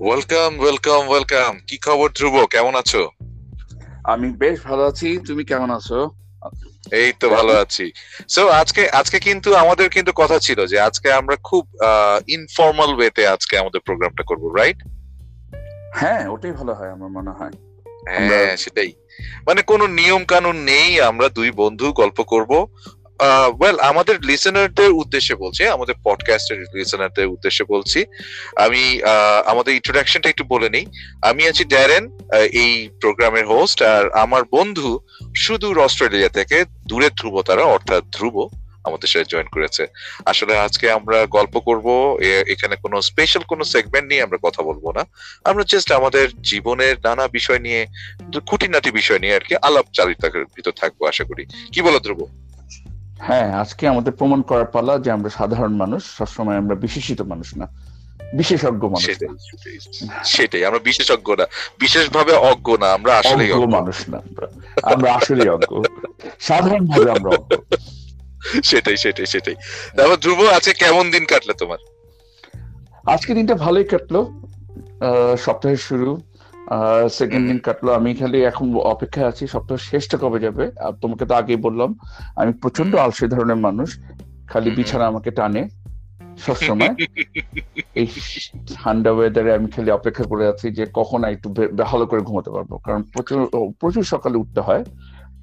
Welcome welcome welcome কি খবর ধ্রুব? কেমন আছো? আমি বেশ ভালো আছি। তুমি কেমন আছো? এই তো ভালো আছি। সো আজকে আজকে কিন্তু আমাদের কিন্তু কথা ছিল যে আজকে আমরা খুব ইনফর্মাল ওয়েতে আজকে আমাদের প্রোগ্রামটা করব রাইট হ্যাঁ ওটাই ভালো হয় আমার মনে হয়। হ্যাঁ সেটাই। মানে কোনো নিয়ম কানুন নেই আমরা দুই বন্ধু গল্প করব। ওয়েল আমাদের লিসেনারদের উদ্দেশ্যে বলছি, আমাদের পডকাস্টের লিসেনারদের উদ্দেশ্যে বলছি। আমি আমাদের ইন্ট্রোডাকশনটা একটু বলে নিই। আমি আছি ড্যারেন এই প্রোগ্রামের হোস্ট আর আমার বন্ধু সুদূর অস্ট্রেলিয়া থেকে, দূরে ধ্রুব তারা, অর্থাৎ ধ্রুব আমাদের সাথে জয়েন করেছে। আসলে আজকে আমরা গল্প করব এখানে কোনো স্পেশাল কোনো সেগমেন্ট নিয়ে আমরা কথা বলব না। আমরা জাস্ট আমাদের জীবনের নানা বিষয় নিয়ে, খুঁটিনাটি বিষয় নিয়ে আর কি আলাপ চালিতার ভিতর থাকব, আশা করি। কি বলো ধ্রুব? হ্যাঁ আজকে আমাদের প্রমাণ করার পালা যে আমরা সাধারণ মানুষ সবসময় আমরা বিশেষিত মানুষ না বিশেষজ্ঞ মানুষ সেটাই আমরা বিশেষজ্ঞ না বিশেষভাবে অজ্ঞ না আমরা আসলে মানুষ না আমরা আসলে অজ্ঞ। সাধারণ ভাবে আমরা অজ্ঞ। সেটাই সেটাই সেটাই। তারপর ধ্রুব আছে কেমন দিন কাটলো তোমার? আজকে দিনটা ভালোই কাটলো। সপ্তাহের শুরু সেকেন্ড দিন কাটলো। আমি খালি এখন অপেক্ষা আছি সপ্তাহ শেষটা কবে যাবে। আর তোমাকে তো আগেই বললাম আমি প্রচণ্ড আলসে ধরনের মানুষ খালি বিছানা আমাকে টানে সবসময়। এই ঠান্ডা ওয়েদারে আমি খালি অপেক্ষা করে আছি যে কখন একটু ভালো করে ঘুমাতে পারব। কারণ প্রচুর প্রচুর সকালে উঠতে হয়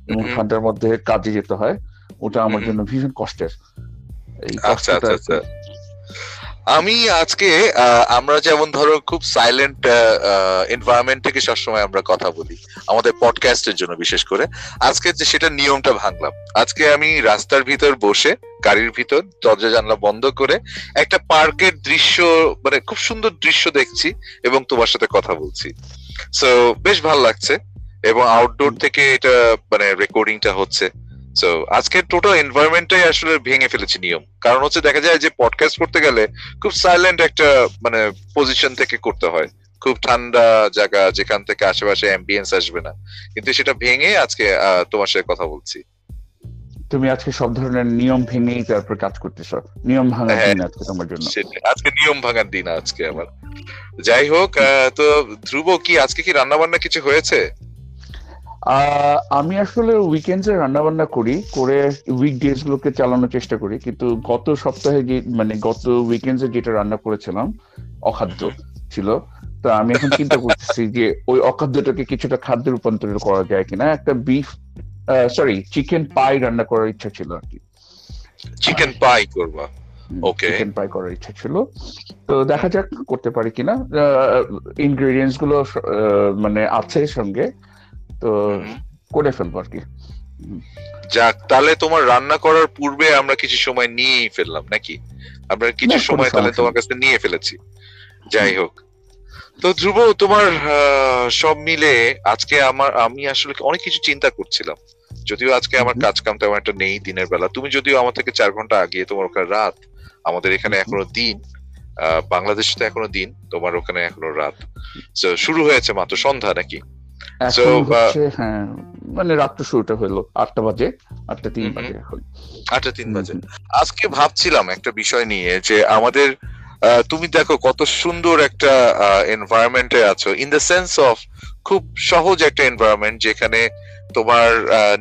এবং ঠান্ডার মধ্যে কাজে যেতে হয়। ওটা আমার জন্য ভীষণ কষ্টের। আচ্ছা আচ্ছা আচ্ছা। আমি আজকে আমরা যেমন ধরো খুব সাইলেন্ট এনভায়রনমেন্ট থেকে সবসময় আমরা কথা বলি, আমাদের পডকাস্টের জন্য বিশেষ করে। আজকে যে সেটা নিয়মটা ভাঙলাম। আজকে আমি রাস্তার ভিতর বসে, গাড়ির ভিতর, দরজা জানলা বন্ধ করে একটা পার্কের দৃশ্য মানে খুব সুন্দর দৃশ্য দেখছি এবং তোমার সাথে কথা বলছি। সো বেশ ভালো লাগছে এবং আউটডোর থেকে এটা মানে রেকর্ডিংটা হচ্ছে। সো আজকের টোটাল এনভায়রনমেন্টটাই আসলে ভেঙে ফেলেছি নিয়ম। কারণ হচ্ছে দেখা যায় যে পডকাস্ট করতে গেলে খুব সাইলেন্ট একটা মানে পজিশন থেকে করতে হয়। খুব ঠান্ডা জায়গা যেখান থেকে আশেপাশে অ্যাম্বিয়েন্স আসবে না। কিন্তু সেটা ভেঙে আজকে তোমার সাথে কথা বলছি। তুমি আজকে সব ধরনের নিয়ম ভেঙেই তারপর কাজ করতেছ। নিয়ম ভাঙার দিন আজকে তোমার জন্য। আজকে নিয়ম ভাঙার দিন আজকে আমার। যাই হোক তো ধ্রুব কি আজকে কি রান্না বান্না কিছু হয়েছে? আমি আসলে উইকেন্ডে রান্না বান্না করি করে উইকডেজ গুলোকে চালানোর চেষ্টা করি কিন্তু গত সপ্তাহে যে মানে গত উইকেন্ডে যেটা রান্না করেছিলাম অখাদ্য ছিল। তো আমি এখন চিন্তা করতেছি যে ওই অখাদ্যটাকে কিছুটা খাদ্যে রূপান্তরিত করা যায় কিনা? একটা বিফ সরি চিকেন পাই রান্না করার ইচ্ছা ছিল আর কি। চিকেন পাই করবা? ওকে চিকেন পাই করার ইচ্ছা ছিল। তো দেখা যাক করতে পারি কিনা। ইনগ্রেডিয়েন্টসগুলো মানে আছে সঙ্গে। তো করে ফেলব আর কি। যাক তাহলে তোমার রান্না করার পূর্বে আমরা কিছু সময় নিয়েই ফেললাম নাকি? আমরা কিছু সময় তাহলে তোমার কাছে নিয়ে ফেলেছি। যাই হোক। তো ধ্রুব তোমার সব মিলে আজকে আমার আমি আসলে অনেক কিছু চিন্তা করছিলাম। যদিও আজকে আমার কাজ কাম তেমন একটা নেই দিনের বেলা। তুমি যদিও আমার থেকে চার ঘণ্টা আগে তোমার ওখানে রাত আমাদের এখানে এখনও দিন বাংলাদেশে তো এখনও দিন তোমার ওখানে এখনও রাত। শুরু হয়েছে মাত্র সন্ধ্যা নাকি? হ্যাঁ মানে রাত্র শুরুটা হলো আটটা বাজে আটটা তিন বাজে আটটা তিন বাজে। আজকে ভাবছিলাম একটা বিষয় নিয়ে যে আমাদের তুমি দেখো কত সুন্দর একটা এনভায়রনমেন্টে আছো ইন দ্য সেন্স অফ খুব সহজ একটা এনভায়রনমেন্ট যেখানে তোমার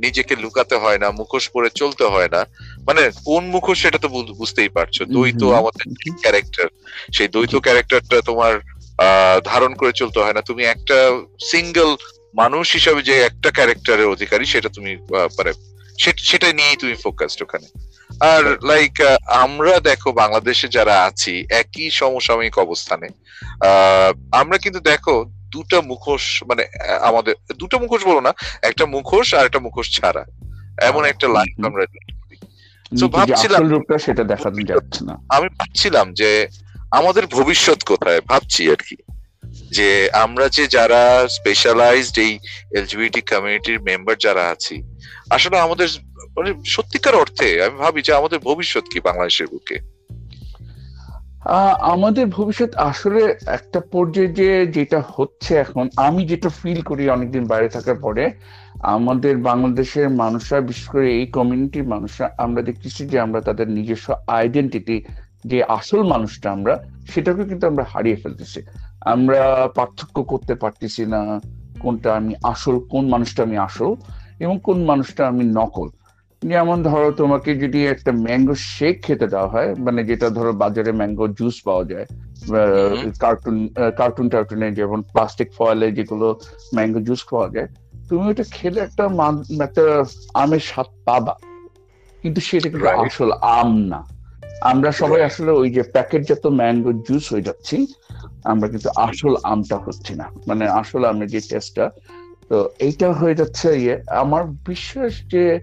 নিজেকে লুকাতে হয় না মুখোশ পরে চলতে হয় না। মানে কোন মুখোশ সেটা তো বুঝতেই পারছ। দ্বৈত আমাদের ক্যারেক্টার সেই দ্বৈত ক্যারেক্টারটা তোমার ধারণ করে চলতে হয় না। তুমি একটা সিঙ্গেল মানুষ হিসাবে যে একটা ক্যারেক্টারের অধিকারী সেটা তুমি মানে সেটা নিয়েই তুমি ফোকাসড ওখানে। আর লাইক আমরা দেখো বাংলাদেশে যারা আছি একই সমসাময়িক অবস্থানে আমরা কিন্তু দেখো দুটা মুখোশ মানে আমাদের দুটো মুখোশ বলো না একটা মুখোশ আর একটা মুখোশ ছাড়া। এমন একটা লাইফ আমরা ভাবছিলাম সেটা দেখা যাচ্ছে না। আমি ভাবছিলাম যে আমাদের ভবিষ্যৎ কোথায় ভাবছি আর কি। যে আমরা যে যারা স্পেশালাইজড এই এলজিবিটি কমিউনিটির মেম্বার যারা আছি, আসলে আমাদের মানে সত্যিকার অর্থে আমি ভাবি যে আমাদের ভবিষ্যৎ কি বাংলাদেশের বুকে? আমাদের ভবিষ্যৎ আসলে একটা পর্যায়ে যেটা হচ্ছে এখন, আমি যেটা ফিল করি অনেকদিন বাইরে থাকার পরে, আমাদের বাংলাদেশের মানুষরা, বিশেষ করে এই কমিউনিটির মানুষরা, আমরা দেখতেছি যে আমরা তাদের নিজস্ব আইডেন্টিটি যে আসল মানুষটা আমরা, সেটাকে কিন্তু আমরা হারিয়ে ফেলতেছি। আমরা পার্থক্য করতে পারতেছি না কোনটা আমি আসল কোন মানুষটা আমি আসল এবং কোন মানুষটা আমি নকল। যেমন ধরো তোমাকে যদি একটা ম্যাঙ্গো শেক খেতে দেওয়া হয় মানে যেটা ধরো বাজারে ম্যাঙ্গো জুস পাওয়া যায় কার্টুন কার্টুন টার্টুনে যেমন প্লাস্টিক ফয়েলে যেগুলো ম্যাঙ্গো জুস পাওয়া যায় তুমি ওটা খেলে একটা একটা আমের স্বাদ পাবা। কিন্তু সেটা কিন্তু আসল আম না। আমরা সবাই আসলে ওই যে প্যাকেটজাত ম্যাঙ্গো জুস হয়ে যাচ্ছি। আমরা কিন্তু আসল আমটা হচ্ছে না। মানে আসল আমের যে টেস্টটা তো এইটা হয়ে যাচ্ছে ইয়ে আমার বিশ্বাস যে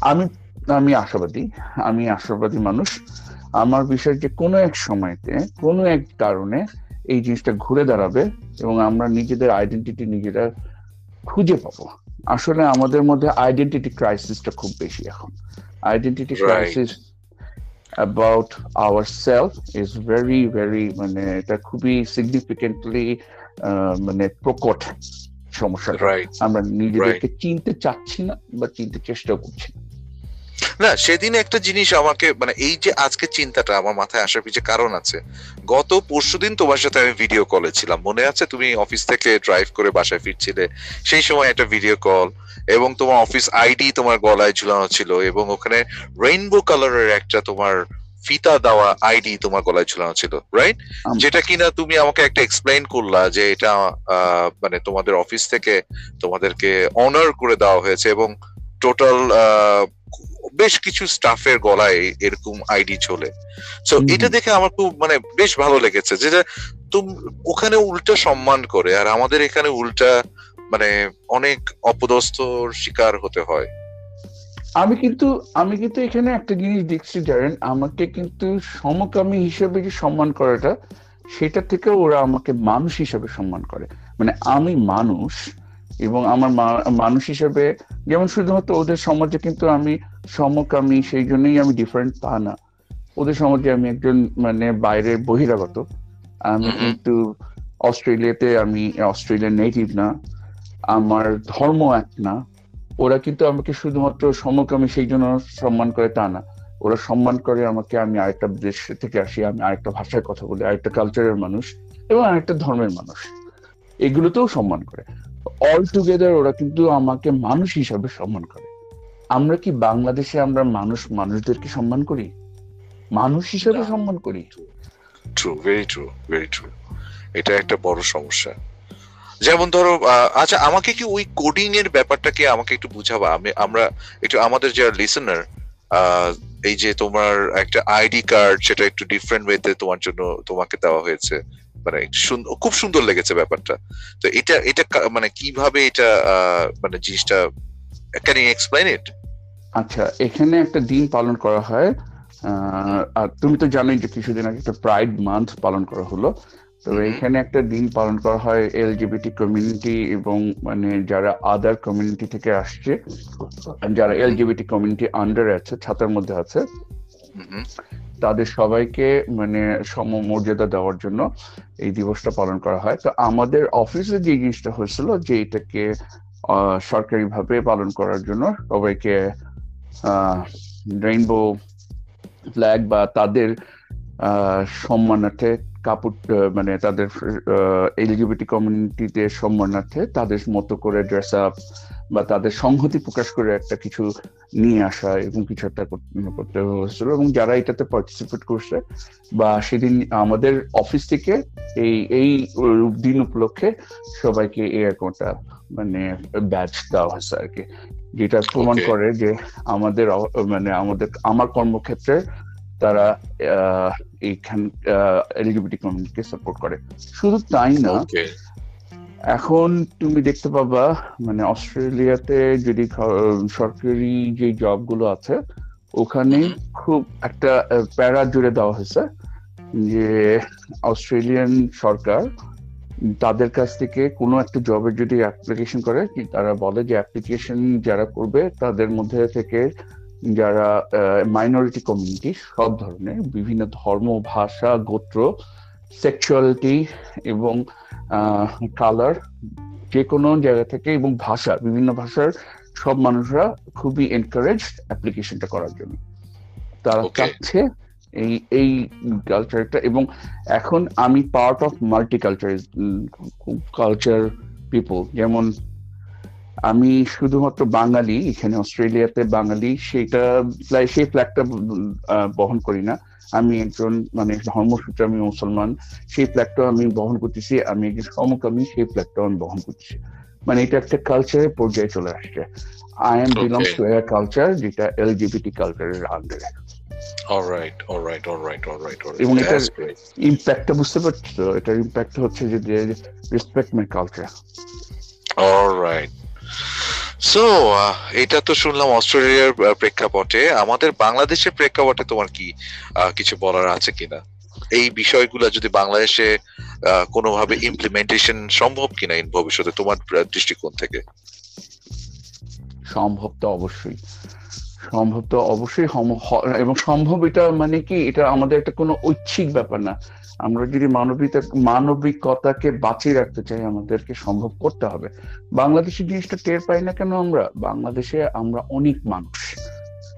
আমি আমি আশাবাদী আমি আশাবাদী মানুষ। আমার বিশ্বাস যে কোনো এক সময়তে কোনো এক কারণে এই জিনিসটা ঘুরে দাঁড়াবে এবং আমরা নিজেদের আইডেন্টিটি নিজেরা খুঁজে পাবো। আসলে আমাদের মধ্যে আইডেন্টিটি ক্রাইসিসটা খুব বেশি এখন। Identity crisis about ourselves is very very very মানে এটা খুবই সিগনিফিকেন্টলি মানে প্রকট সমস্যা আমরা নিজেদেরকে চিনতে চাচ্ছি না বা চিনতে চেষ্টা করছি না। না সেদিন একটা জিনিস আমাকে মানে এই যে আজকে চিন্তাটা আমার মাথায় আসার পিছনে কারণ আছে। গত পরশুদিন তোমার সাথে আমি ভিডিও কলে ছিলাম। মনে আছে তুমি অফিস থেকে ড্রাইভ করে বাসায় ফিরছিলে? সেই সময় একটা ভিডিও কল এবং তোমার অফিস আইডি তোমার গলায় ঝুলানো ছিল এবং ওখানে রেইনবো কালারের একটা তোমার ফিতা দেওয়া আইডি তোমার গলায় ঝুলানো ছিল রাইট যেটা কিনা তুমি আমাকে একটা এক্সপ্লেইন করলা যে এটা আহ, মানে তোমাদের অফিস থেকে তোমাদেরকে অনার করে দেওয়া হয়েছে এবং টোটাল বেশ কিছু স্টাফের গলায় এরকম আইডি চলে। সো এটা দেখে আমার খুব মানে বেশ ভালো লেগেছে যেটা তুমি ওখানে উল্টা সম্মান করে আর আমাদের এখানে উল্টা মানে অনেক অপদস্থর শিকার হতে হয়। আমি কিন্তু আমি কিন্তু এখানে একটা জিনিস দেখছি জানেন আমাকে কিন্তু সমকামী হিসেবে যে সম্মান করাটা সেটা থেকে ওরা আমাকে মানুষ হিসেবে সম্মান করে। মানে আমি মানুষ এবং আমার মানুষ হিসেবে যেমন শুধুমাত্র ওদের সমাজে কিন্তু আমি সমকামী সেই জন্যই আমি ডিফারেন্ট তা না। ওদের সমাজে আমি একজন মানে বাইরের বহিরাগত। আমি কিন্তু অস্ট্রেলিয়াতে আমি অস্ট্রেলিয়ান নেটিভ না। আমার ধর্ম এক না। ওরা কিন্তু আমাকে শুধুমাত্র সমকামী সেই জন্য সম্মান করে তা না। ওরা সম্মান করে আমাকে আমি আরেকটা দেশ থেকে আসি আমি আরেকটা ভাষায় কথা বলি আরেকটা কালচারের মানুষ এবং আরেকটা ধর্মের মানুষ। এগুলোতেও সম্মান করে। অল টুগেদার ওরা কিন্তু আমাকে মানুষ হিসাবে সম্মান করে। আমরা কি বাংলাদেশে আমরা মানুষ মানুষদেরকে সম্মান করি? মানুষ হিসাবে সম্মান করি? True very true very true এটা একটা বড় সমস্যা। যেমন ধরো আচ্ছা আমাকে কি ওই কোডিং এর ব্যাপারটা কি আমাকে একটু বুঝাবা? আমি আমরা একটু আমাদের যারা লিসেনার এই যে তোমার একটা আইডি কার্ড সেটা একটু ডিফারেন্ট ওয়েতে তোমার জন্য তোমাকে দেওয়া হয়েছে। মানে খুব সুন্দর লেগেছে ব্যাপারটা। তো এটা এটা মানে কীভাবে এটা মানে জিনিসটা ক্যান ইউ এক্সপ্লেইন ইট আচ্ছা এখানে একটা দিন পালন করা হয় আর তুমি তো জানোই যে কিছুদিন আগে একটা প্রাইড মান্থ পালন করা হলো। তো এখানে একটা দিন পালন করা হয় এলজিবিটি কমিউনিটি এবং মানে যারা আদার কমিউনিটি থেকে আসছে যারা এলজিবিটি কমিউনিটি আন্ডারে আছে ছাতার মধ্যে আছে। তাদের সবাইকে মানে সমমর্যাদা দেওয়ার জন্য এই দিবসটা পালন করা হয়। তো আমাদের অফিসে যে জিনিসটা হয়েছিল যে এটাকে সরকারিভাবে পালন করার জন্য সবাইকে রেইনবো ফ্ল্যাগ বা তাদের সম্মানার্থে কাপড় মানে তাদের এলিজিবিলিটি কমিউনিটিতে সম্মানার্থে তাদের মতো করে ড্রেস আপ বা তাদের সংহতি প্রকাশ করে একটা কিছু নিয়ে আসা এবং কিছু একটা করতে হয়েছিল এবং যারা এটাতে পার্টিসিপেট করছে বা সেদিন আমাদের অফিস থেকে এই এই দিন উপলক্ষে সবাইকে এই একটা মানে ব্যাচ দেওয়া হয়েছে আর কি। যেটা প্রমাণ করে যে আমাদের মানে আমাদের আমার কর্মক্ষেত্রে তারা এইখান এলিজিবিলিটি কমিউনিটিকে সাপোর্ট করে। শুধু তাই না এখন তুমি দেখতে পাবা মানে অস্ট্রেলিয়াতে যদি সরকারি যে জবগুলো আছে ওখানে খুব একটা প্যারা জুড়ে দেওয়া হয়েছে যে অস্ট্রেলিয়ান সরকার তাদের কাছ থেকে কোনো একটা জবের যদি অ্যাপ্লিকেশন করে তারা বলে যে অ্যাপ্লিকেশন যারা করবে তাদের মধ্যে থেকে যারা মাইনরিটি কমিউনিটি সব ধরনের বিভিন্ন ধর্ম ভাষা গোত্র সেক্সুয়ালিটি এবং কালার যে কোনো জায়গা থেকে এবং ভাষা বিভিন্ন ভাষার সব মানুষরা খুবই এনকারেজ অ্যাপ্লিকেশনটা করার জন্য তারা. চাচ্ছে এই এই কালচারটা এবং এখন আমি part of multiculture culture people যেমন আমি শুধুমাত্র বাঙালি এখানে অস্ট্রেলিয়াতে বাঙালি সেটা প্রায় সেই ফ্ল্যাগটা বহন করি না। আমি একজন মানে ধর্মসূত্রে আমি মুসলমান সেই ফ্ল্যাগটা আমি বহন করতেছি। আমি একজন সমকামী সেই ফ্ল্যাগটা আমি বহন করতেছি। মানে এটা একটা কালচারের পর্যায়ে চলে আসছে। I am belongs to a culture যেটা এলজিবিটি কালচারের আন্ডারে অলরাইট অলরাইট অলরাইট অলরাইট এবং এটার ইম্প্যাক্টটা বুঝতে পারছ? এটার ইম্প্যাক্ট হচ্ছে যে respect my culture alright so এটা তো শুনলাম অস্ট্রেলিয়ার প্রেক্ষাপটে। আমাদের বাংলাদেশের প্রেক্ষাপটে তোমার কি কিছু বলার আছে কিনা? এই বিষয়গুলো যদি বাংলাদেশে কোনোভাবে ইমপ্লিমেন্টেশন সম্ভব কিনা ইন ভবিষ্যতে, তোমার দৃষ্টিকোণ থেকে? সম্ভব তো অবশ্যই। সম্ভব তো অবশ্যই এবং সম্ভব এটা মানে কি? এটা আমাদের একটা কোনো ঐচ্ছিক ব্যাপার না। আমরা যদি মানবিকতা মানবিকতাকে বাঁচিয়ে রাখতে চাই, আমাদেরকে সম্ভব করতে হবে। বাংলাদেশের জিনিসটা টের পাই না কেন আমরা? বাংলাদেশে আমরা অনেক মানুষ।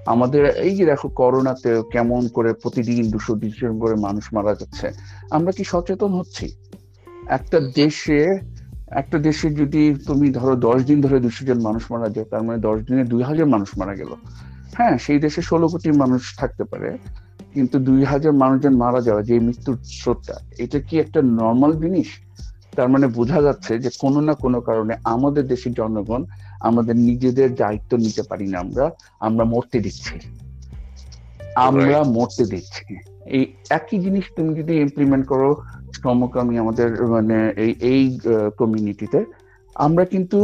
আমাদের এই যে দেখো করোনাতে কেমন করে প্রতিদিন দুশো দুশো করে মানুষ মারা যাচ্ছে, আমরা কি সচেতন হচ্ছি? একটা দেশে একটা দেশে যদি তুমি ধরো দশ দিন ধরে দুশো জন মানুষ মারা যায়, তার মানে দশ দিনে দুই হাজার মানুষ মারা গেল। হ্যাঁ সেই দেশে ষোলো কোটি মানুষ থাকতে পারে। কিন্তু দুই হাজার মানুষজন মারা যাওয়া যে মৃত্যুর স্রোতটা এটা কি একটা নর্মাল জিনিস? তার মানে বোঝা যাচ্ছে যে কোনো না কোনো কারণে আমাদের দেশের জনগণ আমাদের নিজেদের দায়িত্ব নিতে পারি না আমরা আমরা মরতে দিচ্ছি। আমরা মরতে দিচ্ছি। এই একই জিনিস তুমি যদি ইমপ্লিমেন্ট করো সমকামী আমাদের মানে এই এই কমিউনিটিতে আমরা কিন্তু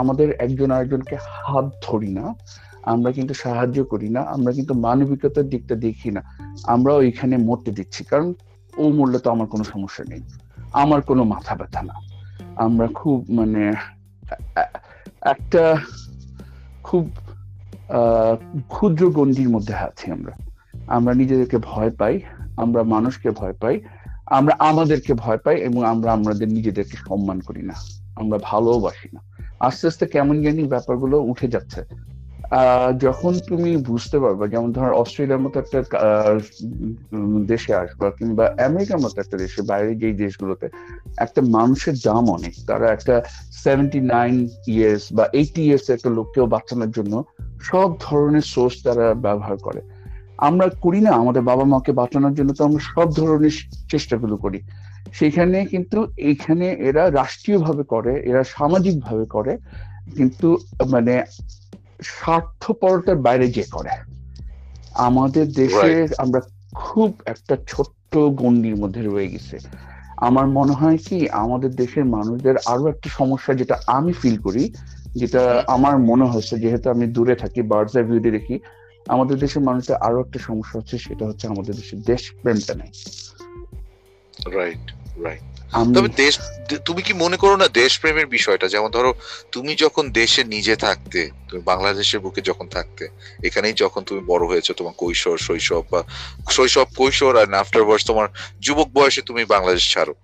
আমাদের একজন আরেকজনকে হাত ধরি না। আমরা কিন্তু সাহায্য করি না, আমরা কিন্তু মানবিকতার দিকটা দেখি না, আমরা ওইখানে মরতে দিচ্ছি, কারণ ও মরলে তো আমার কোনো সমস্যা নেই, আমার কোনো মাথা ব্যথা না। আমরা খুব মানে একটা খুব ক্ষুদ্র গণ্ডির মধ্যে আছি আমরা। আমরা নিজেদেরকে ভয় পাই, আমরা মানুষকে ভয় পাই, আমরা আমাদেরকে ভয় পাই এবং আমরা আমাদের নিজেদেরকে সম্মান করি না, আমরা ভালোবাসি না। আস্তে আস্তে কেমন জানি ব্যাপারগুলো উঠে যাচ্ছে। যখন তুমি বুঝতে পারবে, যেমন ধর অস্ট্রেলিয়ার মতো একটা দেশে আসবা, কিংবা আমেরিকার মতো একটা দেশে বাইরে যেই দেশগুলোতে, একটা মানুষের দাম অনেক। তারা একটা সেভেন্টি নাইন ইয়ার্স বা এইটি ইয়ার্স একটা লোককেও বাঁচানোর জন্য সব ধরনের সোর্স তারা ব্যবহার করে। আমরা করি না, আমাদের বাবা মাকে বাঁচানোর জন্য তো আমরা সব ধরনের চেষ্টাগুলো করি। সেখানে কিন্তু এইখানে এরা রাষ্ট্রীয়ভাবে করে, এরা সামাজিকভাবে করে, কিন্তু মানে স্বার্থপরতার বাইরে যে করে আমাদের দেশে আমরা খুব একটা ছোট্ট গণ্ডির মধ্যে রয়ে গেছে। আমার মনে হয় কি আমাদের দেশের মানুষদের আরও একটা সমস্যা যেটা আমি ফিল করি যেটা আমার মনে হয়েছে যেহেতু আমি দূরে থাকি বার্ডস আই ভিউতে দেখি আমাদের দেশের মানুষদের আরও একটা সমস্যা হচ্ছে সেটা হচ্ছে আমাদের দেশের দেশ প্রেমটা নেই। রাইট রাইট তবে দেশ তুমি কি মনে করো না দেশপ্রেমের বিষয়টা? যেমন ধরো তুমি যখন দেশে নিজে থাকতে তুমি বাংলাদেশের বুকে যখন থাকতে এখানেই যখন তুমি বড় হয়েছো তোমার কৈশোর শৈশব বা শৈশব কৈশোর আর আফটার বয়স তোমার যুবক বয়সে তুমি বাংলাদেশ ছাড়ো।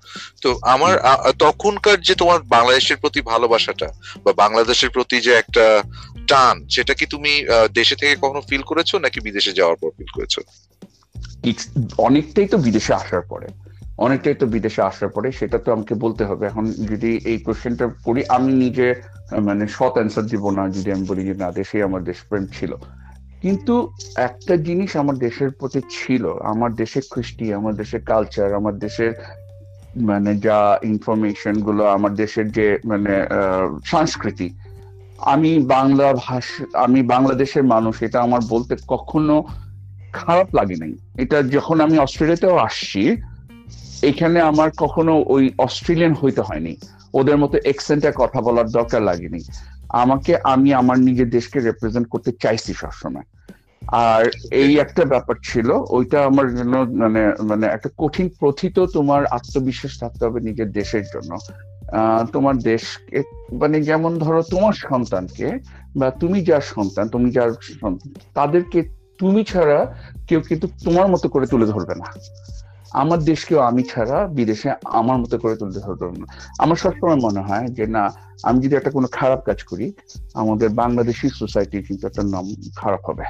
তো আমার তখনকার যে তোমার বাংলাদেশের প্রতি ভালোবাসাটা বা বাংলাদেশের প্রতি যে একটা টান সেটা কি তুমি দেশে থেকে কখনো ফিল করেছ নাকি বিদেশে যাওয়ার পর ফিল করেছ? অনেকটাই তো বিদেশে আসার পরে। অনেকটাই তো বিদেশে আসার পরে সেটা তো আমাকে বলতে হবে। এখন যদি এই কোশ্চেনটা করি, আমি নিজে মানে সৎ অ্যান্সার দিব না যদি আমি বলি যে না দেশে আমার দেশপ্রেম ছিল। কিন্তু একটা জিনিস আমার দেশের প্রতি ছিল। আমার দেশের কৃষ্টি, আমার দেশের কালচার আমার দেশের মানে যা ইনফরমেশনগুলো, আমার দেশের যে মানে সংস্কৃতি, আমি বাংলা ভাষা, আমি বাংলাদেশের মানুষ, এটা আমার বলতে কখনো খারাপ লাগে নাই। এটা যখন আমি অস্ট্রেলিয়াতেও আসছি এখানে আমার কখনো ওই অস্ট্রেলিয়ান হইতে হয়নি। ওদের মতো এক্সেন্টে কথা বলার দরকার লাগেনি। আমাকে আমি আমার নিজের দেশকে রিপ্রেজেন্ট করতে চাইছি সবসময়। আর এই একটা ব্যাপার ছিল ওইটা আমার জন্য মানে মানে একটা কঠিন প্রথিত তোমার আত্মবিশ্বাস থাকতে হবে নিজের দেশের জন্য। তোমার দেশকে মানে যেমন ধরো তোমার সন্তানকে বা তুমি যার সন্তান তুমি যার সন্তান তাদেরকে তুমি ছাড়া কেউ কিন্তু তোমার মতো করে তুলে ধরবে না। আমার দেশকেও আমি ছাড়া বিদেশে আমার মতো করে তুলতে হতো না। আমার সবসময় মনে হয় যে, না, আমি যদি একটা কোনো খারাপ কাজ করি, আমাদের বাংলাদেশি সোসাইটির কিন্তু একটা নাম খারাপ হবে।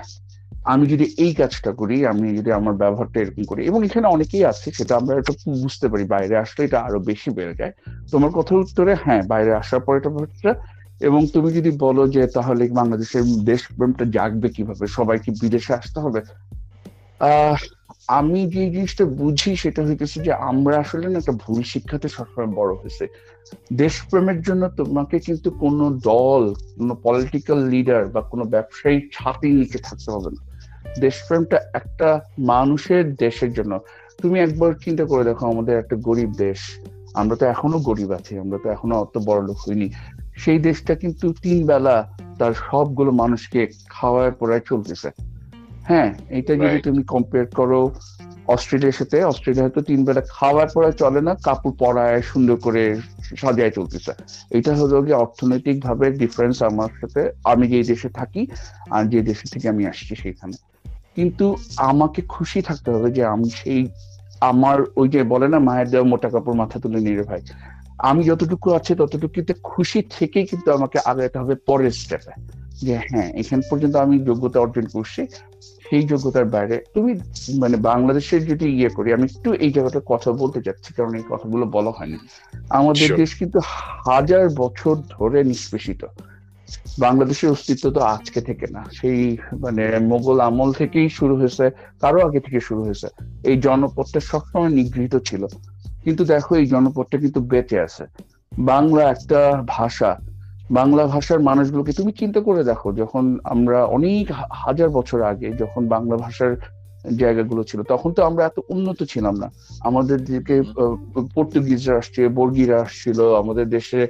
আমি যদি এই কাজটা করি, আমি যদি আমার ব্যবহারটা এরকম করি, এবং এখানে অনেকেই আছে, সেটা আমরা একটু বুঝতে পারি, বাইরে আসলে এটা আরও বেশি বেড়ে যায়। তোমার কথার উত্তরে হ্যাঁ বাইরে আসার পরে এটা এবং তুমি যদি বলো যে, তাহলে বাংলাদেশের দেশপ্রেমটা জাগবে কীভাবে? সবাই কি বিদেশে আসতে হবে? আমি যে জিনিসটা বুঝি সেটা হইতেছে যে আমরা আসলে না একটা ভুল শিক্ষাতে সবসময় বড় হয়েছে। দেশপ্রেমের জন্য তোমাকে কিন্তু কোনো দল, কোনো পলিটিক্যাল লিডার বা কোনো ব্যবসায়ী ছাতির নিচে থাকতে হবে না। দেশপ্রেমটা একটা মানুষের দেশের জন্য। তুমি একবার চিন্তা করে দেখো, আমাদের একটা গরিব দেশ। আমরা তো এখনও গরিব আছি, আমরা তো এখনও অত বড় লোক হইনি। সেই দেশটা কিন্তু তিন বেলা তার সবগুলো মানুষকে খাওয়ায় পড়ায় চলতেছে। হ্যাঁ এটা যদি তুমি কম্পেয়ার করো অস্ট্রেলিয়ার সাথে অস্ট্রেলিয়া হয়তো তিন বেলা খাওয়ার পরে চলে না কাপড় পরায় সুন্দর করে সাজায় চলতেছে এটা হলো গিয়ে অর্থনৈতিক ভাবে ডিফারেন্স আমার সাথে আমি যে দেশে থাকি আর যে দেশে থেকে আমি আসছি সেইখানে। কিন্তু আমাকে খুশি থাকতে হবে যে আমি সেই আমার ওই যে বলে না মায়ের দেওয়া মোটা কাপড় মাথা তুলে নিয়ে ভাই। আমি যতটুকু আছে ততটুকুতে খুশি থেকেই কিন্তু আমাকে আগাতে হবে পরের স্টেপে যে হ্যাঁ এখান পর্যন্ত আমি যোগ্যতা অর্জন করছি। সেই যোগ্যতার বাইরে তুমি মানে বাংলাদেশের যদি ইয়ে করি আমি একটু এই জায়গাটা কথা বলতে চাচ্ছি কারণ এই কথাগুলো বলা হয়নি। আমাদের দেশ কিন্তু হাজার বছর ধরে নিষ্পেষিত। বাংলাদেশের অস্তিত্ব তো আজকে থেকে না। সেই মানে মোগল আমল থেকেই শুরু হয়েছে তারও আগে থেকে শুরু হয়েছে। এই জনপদটা সবসময় নিগৃহীত ছিল। কিন্তু দেখো এই জনপদটা কিন্তু বেঁচে আছে। বাংলা একটা ভাষা বাংলা ভাষার মানুষগুলোকে তুমি চিন্তা করে দেখো, যখন আমরা অনেক হাজার বছর আগে যখন বাংলা ভাষার জায়গাগুলো ছিল, তখন তো আমরা এত উন্নত ছিলাম না। আমাদের দিকে পর্তুগিজরা আসছে, বর্গিরা আসছিল, আমাদের দেশে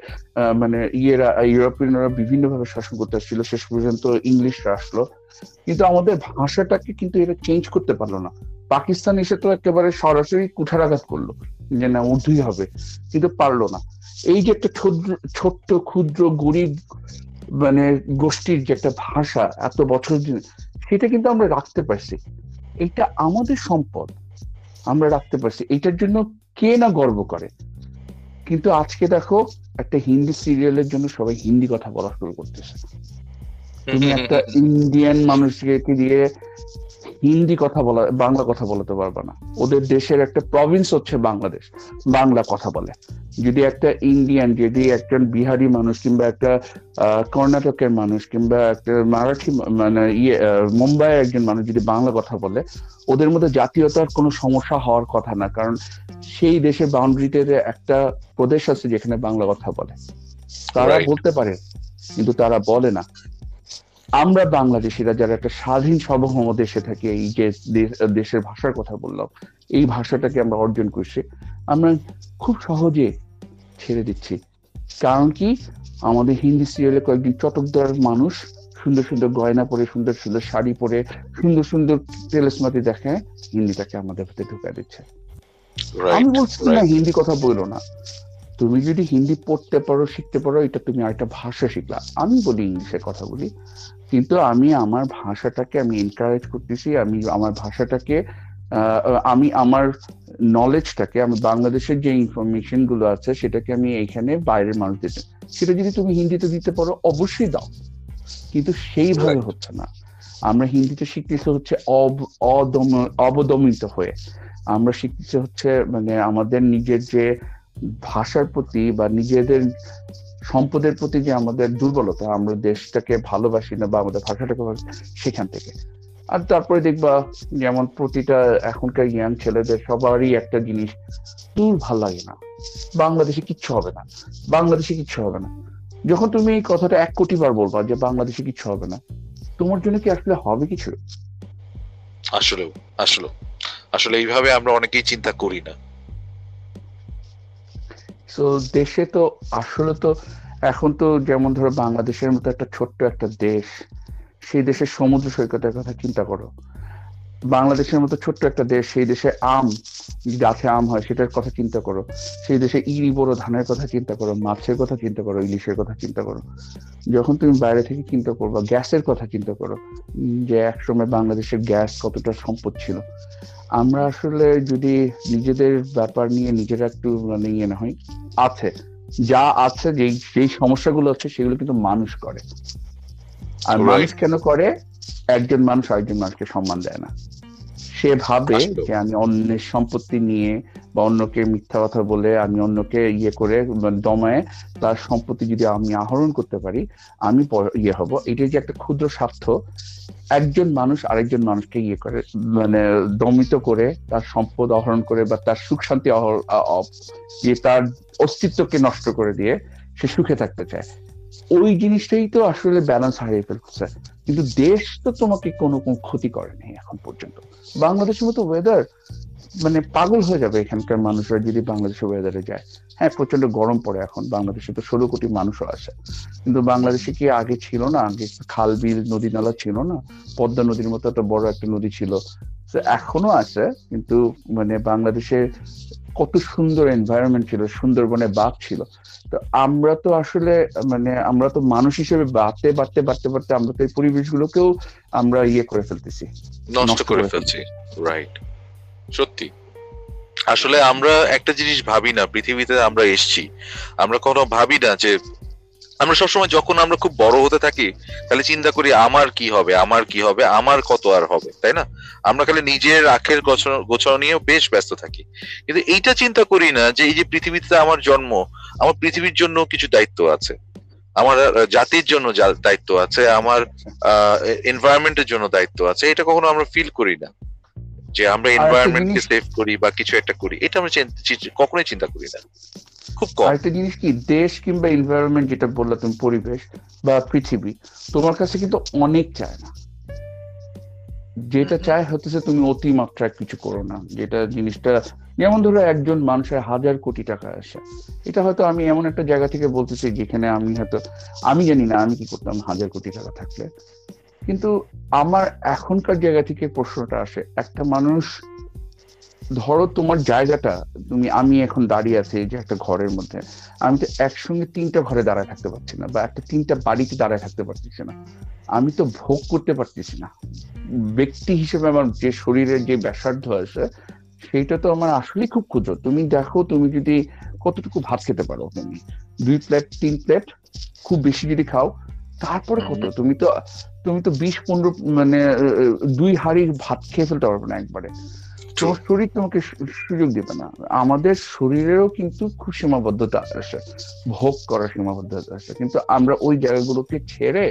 মানে ইয়েরা, ইউরোপিয়ানরা বিভিন্নভাবে শাসন করতে আসছিল, শেষ পর্যন্ত ইংলিশরা আসলো। কিন্তু আমাদের ভাষাটাকে কিন্তু এরা চেঞ্জ করতে পারল না। পাকিস্তান এসে তো একেবারে সরাসরি কুঠারাঘাত করল, যে না, উর্দুই হবে। কিন্তু পারল না। এই যে একটা ছোট্ট ক্ষুদ্র গরিব মানে গোষ্ঠীর যে একটা ভাষা এত বছর সেটা কিন্তু আমরা রাখতে পারছি। এটা আমাদের সম্পদ আমরা রাখতে পারছি। এটার জন্য কে না গর্ব করে? কিন্তু আজকে দেখো একটা হিন্দি সিরিয়ালের জন্য সবাই হিন্দি কথা বলা শুরু করতেছে। তুমি একটা ইন্ডিয়ান মানুষকে দিয়ে হিন্দি কথা বলা বাংলা কথা বলতে পারবে না। ওদের দেশের একটা প্রভিন্স হচ্ছে বাংলাদেশ। বাংলা কথা বলে। যদি একটা ইন্ডিয়ান যদি একজন বিহারি মানুষ কিংবা একটা কর্ণাটকের মানুষ কিংবা একটা মারাঠি মানে ইয়ে মুম্বাই একজন মানুষ যদি বাংলা কথা বলে ওদের মধ্যে জাতীয়তার কোনো সমস্যা হওয়ার কথা না। কারণ সেই দেশের বাউন্ডারিতে একটা প্রদেশ আছে যেখানে বাংলা কথা বলে। তারা বলতে পারে কিন্তু তারা বলে না। আমরা বাংলাদেশিরা যারা একটা স্বাধীন সার্বভৌম দেশে থাকি এই যে দেশের ভাষার কথা বললাম এই ভাষাটাকে আমরা অর্জন করছি আমরা খুব সহজে ছেড়ে দিচ্ছি। কারণ কি? আমাদের হিন্দি সিরিয়ালে কয়েকদিন চটকদার মানুষ সুন্দর সুন্দর গয়না পরে সুন্দর সুন্দর শাড়ি পরে সুন্দর সুন্দর তেলেসমাতি দেখে হিন্দিটাকে আমাদের ভেতরে ঢুকা দিচ্ছে। আমি বলছি না হিন্দি কথা বলল না। তুমি যদি হিন্দি পড়তে পারো শিখতে পারো এটা তুমি আরেকটা ভাষা শিখলা। আমি বলি ইংলিশে কথা বলি। কিন্তু আমি আমার ভাষাটাকে আমি এনকারেজ করতেছি আমি আমার ভাষাটাকে আমি আমার নলেজটাকে আমি বাংলাদেশের যে ইনফরমেশনগুলো আছে সেটাকে আমি এইখানে বাইরের মানুষ দিতে সেটা যদি তুমি হিন্দিতে দিতে পারো অবশ্যই দাও। কিন্তু সেইভাবে হচ্ছে না। আমরা হিন্দিতে শিখতেছি হচ্ছে অবদমিত হয়ে। আমরা শিখতেছি হচ্ছে মানে আমাদের নিজের যে ভাষার প্রতি বা নিজেদের সম্পদের প্রতি যে আমাদের দুর্বলতা, আমরা দেশটাকে ভালোবাসি না বা আমাদের ভাষাটাকে সেখান থেকে। আর তারপরে দেখবা যেমন প্রতিটা এখনকার ইয়াং ছেলেদের সবারই একটা জিনিস, দূর ভালো লাগে না। বাংলাদেশে কিচ্ছু হবে না। বাংলাদেশে কিচ্ছু হবে না। যখন তুমি এই কথাটা এক কোটি বার বলবা যে বাংলাদেশে কিচ্ছু হবে না, তোমার জন্য কি আসলে হবে কিছু? আসলে আসলে আসলে এইভাবে আমরা অনেকেই চিন্তা করি না। তো দেশে তো আসলে তো এখন তো যেমন ধরো বাংলাদেশের মতো একটা ছোট্ট একটা দেশ, সেই দেশের সমুদ্র সৈকতের কথা চিন্তা করো। বাংলাদেশের মতো ছোট্ট একটা দেশ, সেই দেশে আম, গাছে আম হয়, সেটার কথা চিন্তা করো। সেই দেশে ইরি বড় ধানের কথা চিন্তা করো, মাছের কথা চিন্তা করো, ইলিশের কথা চিন্তা করো। যখন তুমি বাইরে থেকে চিন্তা করবা, গ্যাসের কথা চিন্তা করো যে একসময় বাংলাদেশের গ্যাস কতটা সম্পদ ছিল। আমরা আসলে যদি নিজেদের ব্যাপার নিয়ে নিজেরা একটু মানে ইয়ে না হয় আছে। যা আছে যেই যেই সমস্যাগুলো আছে সেগুলো কিন্তু মানুষ করে। আর মানুষ কেন করে? একজন মানুষ আরেকজন মানুষকে সম্মান দেয় না। সে ভাবে যে আমি অন্যের সম্পত্তি নিয়ে বা অন্যকে মিথ্যা কথা বলে আমি অন্যকে ইয়ে করে দমায় তার সম্পত্তি যদি আমি আহরণ করতে পারি আমি ইয়ে হব। এটা যে একটা ক্ষুদ্র স্বার্থ। একজন মানুষ আরেকজন মানুষকে ইয়ে করে মানে দমিত করে তার সম্পদ আহরণ করে বা তার সুখ শান্তি তার অস্তিত্বকে নষ্ট করে দিয়ে সে সুখে থাকতে চায়। ওই জিনিসটাই তো আসলে ব্যালেন্স হারিয়ে ফেলছে। কিন্তু দেশ তো তোমাকে কোনো ক্ষতি করেনি এখন পর্যন্ত। বাংলাদেশের মতো ওয়েদার মানে পাগল হয়ে যাবে এখানকার মানুষরা যদি বাংলাদেশের ওয়েদারে যায়। হ্যাঁ প্রচণ্ড গরম পড়ে এখন, বাংলাদেশে তো ষোলো কোটি মানুষও আছে। কিন্তু বাংলাদেশে কি আগে ছিল না? আগে খাল, বিল, নদী, নালা ছিল না? পদ্মা নদীর মতো একটা বড় একটা নদী ছিল। এখনও আছে, কিন্তু মানে বাংলাদেশে কত সুন্দর এনভায়রনমেন্ট ছিল সুন্দরবনে বাঘ ছিল। তো আমরা তো আসলে মানে আমরা তো মানুষ হিসেবে বাড়তে বাড়তে বাড়তে বাড়তে আমরা তো এই পরিবেশগুলোকেও আমরা ইয়ে করে ফেলতেছি। নষ্ট করে ফেলছি। রাইট সত্যি। আসলে আমরা একটা জিনিস ভাবি না পৃথিবীতে আমরা এসছি। আমরা কোনো ভাবি না যে আমরা সবসময় যখন আমরা খুব বড় হতে থাকি তাহলে চিন্তা করি আমার কি হবে আমার কি হবে আমার কত আর হবে তাই না? আমরা খালি নিজের আখের গোছানো নিয়ে বেশ ব্যস্ত থাকি। কিন্তু এইটা চিন্তা করি না যে এই যে পৃথিবীতে আমার জন্ম আমার পৃথিবীর জন্য কিছু দায়িত্ব আছে। আমার জাতির জন্য দায়িত্ব আছে আমার এনভায়রনমেন্টের জন্য দায়িত্ব আছে এটা কখনো আমরা ফিল করি না। যে আমরা এনভায়রনমেন্টকে সেভ করি বা কিছু একটা করি এটা আমরা কখনোই চিন্তা করি না। খুব কম। আরেকটা জিনিস কি দেশ কিংবা এনভায়রনমেন্ট যেটা বললা তুমি পরিবেশ বা পৃথিবী তোমার কাছে কিন্তু অনেক চায় না। যেটা চায় হতেছে তুমি অতিমাত্রায় কিছু করো না। যেটা জিনিসটা যেমন ধরো একজন মানুষের হাজার কোটি টাকা আসে। এটা হয়তো আমি এমন একটা জায়গা থেকে বলতেছি যেখানে আমি হয়তো আমি জানি না আমি কি করতাম হাজার কোটি টাকা থাকলে। কিন্তু আমার এখনকার জায়গা থেকে প্রশ্নটা আসে একটা মানুষ ধরো তোমার জায়গাটা তুমি আমি এখন দাঁড়িয়ে আছি এই যে একটা ঘরের মধ্যে আমি তো একসঙ্গে তিনটা ঘরে দাঁড়ায় থাকতে পারছি না বা একটা তিনটা বাড়িতে দাঁড়ায় থাকতে পারতেছি না। আমি তো ভোগ করতে পারতেছি না। ব্যক্তি হিসেবে আমার যে শরীরের যে ব্যাসার্ধ আছে সেইটা তো আমার আসলেই খুব ক্ষুদ্র। তুমি দেখো তুমি যদি কতটুকু ভাত খেতে পারো তুমি? দুই প্লেট তিন প্লেট খুব বেশি যদি খাও তারপরে কত? তুমি তো তুমি তো বিশ পনেরো মানে দুই হাড়ির ভাত খেয়ে ফেলতে পারবে না একবারে। তোমার শরীর তোমাকে সুযোগ দেবে না। আমাদের শরীরেরও কিন্তু খুব সীমাবদ্ধতা আছে ভোগ করার সীমাবদ্ধতা আছে। কিন্তু আমরা ওই জায়গাগুলোকে ছেড়ে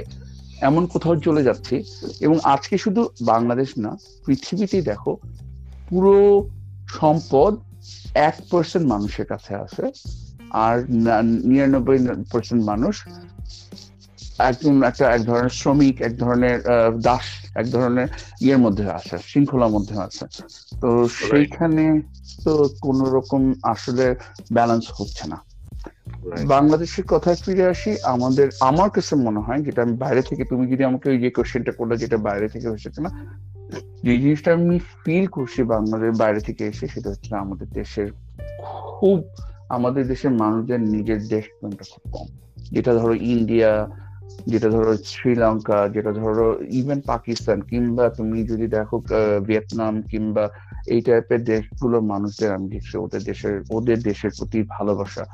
এমন কোথাও চলে যাচ্ছি এবং আজকে শুধু বাংলাদেশ না পৃথিবীতেই দেখো পুরো সম্পদ এক পার্সেন্ট মানুষের কাছে আছে আর নিরানব্বই পার্সেন্ট মানুষ একজন একটা এক ধরনের শ্রমিক এক ধরনের দাস এক ধরনের ইয়ের মধ্যে আছে শৃঙ্খলার মধ্যে আছে। তো সেইখানে তো কোন রকম আসলে ব্যালেন্স হচ্ছে না। বাংলাদেশের কথায় ফিরে আসি আমাদের আমার কাছে মনে হয় যেটা আমি বাইরে থেকে তুমি যদি আমাকে ওই যে কোশ্চেনটা করলে যেটা বাইরে থেকে এসেছে না যে জিনিসটা আমি ফিল করছি বাংলাদেশ বাইরে থেকে এসে সেটা হচ্ছে আমাদের দেশের খুব আমাদের দেশের মানুষদের নিজের দেশ খুব কম। যেটা ধরো ইন্ডিয়া যেটা ধরো শ্রীলঙ্কা, যেটা ধরো ইভেন পাকিস্তান, কিংবা তুমি যদি দেখো ভিয়েতনাম কিংবা এই টাইপের দেশগুলোর মানুষদের, আমি দেখছি ওদের দেশের ওদের দেশের প্রতি ভালোবাসা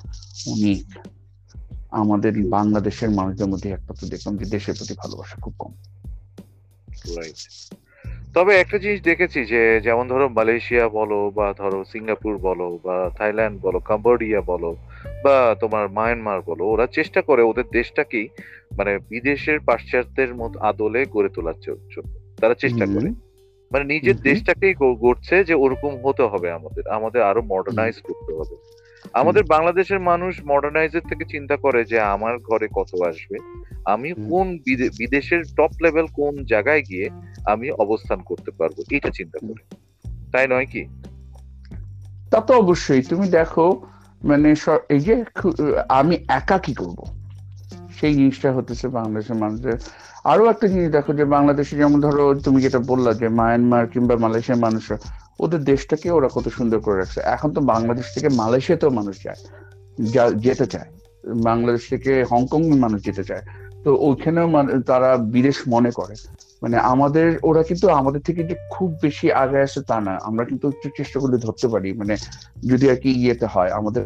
অনেক। আমাদের বাংলাদেশের মানুষদের মধ্যে একমাত্র দেখলাম যে দেশের প্রতি ভালোবাসা খুব কম। তবে একটা জিনিস দেখেছি যে, যেমন ধরো মালয়েশিয়া বলো বা ধরো সিঙ্গাপুর বলো বা থাইল্যান্ড বলো, কাম্বোডিয়া বলো বা তোমার মায়ানমার বলো, ওরা চেষ্টা করে ওদের দেশটাকেই মানে বিদেশের পাশ্চাত্যের মত আদলে গড়ে তোলার জন্য। তারা চেষ্টা করে। মানে নিজের দেশটাকেই গড়ছে যে ওরকম হতে হবে আমাদের। আমাদের আরও মডার্নাইজ করতে হবে। আমাদের বাংলাদেশের মানুষ মডার্নাইজের থেকে চিন্তা করে যে আমার ঘরে কত আসবে আমি কোন বিদে- বিদেশের টপ লেভেল কোন জায়গায় গিয়ে আমি অবস্থান করতে পারব এটা চিন্তা করে। তাই নয় কি? তা তো অবশ্যই। তুমি দেখো মানে এই যে আমি একা কি করব? সেই জিনিসটা হতেছে বাংলাদেশের মানুষের। আরও একটা জিনিস দেখো যে বাংলাদেশে যেমন ধরো তুমি যেটা বললা যে মায়ানমার কিংবা মালয়েশিয়ার মানুষরা ওদের দেশটাকে ওরা কত সুন্দর করে রাখছে। এখন তো বাংলাদেশ থেকে মালয়েশিয়াতেও মানুষ যায় যেতে চায়। বাংলাদেশ থেকে হংকং মানুষ যেতে চায়। তো ওইখানেও তারা বিদেশ মনে করে। মানে আমাদের, ওরা কিন্তু আমাদের থেকে যে খুব বেশি আগে আসে তা না। আমরা কিন্তু একটু চেষ্টা করলে ধরতে পারি। মানে যদি আর কি ইয়েতে হয়, আমাদের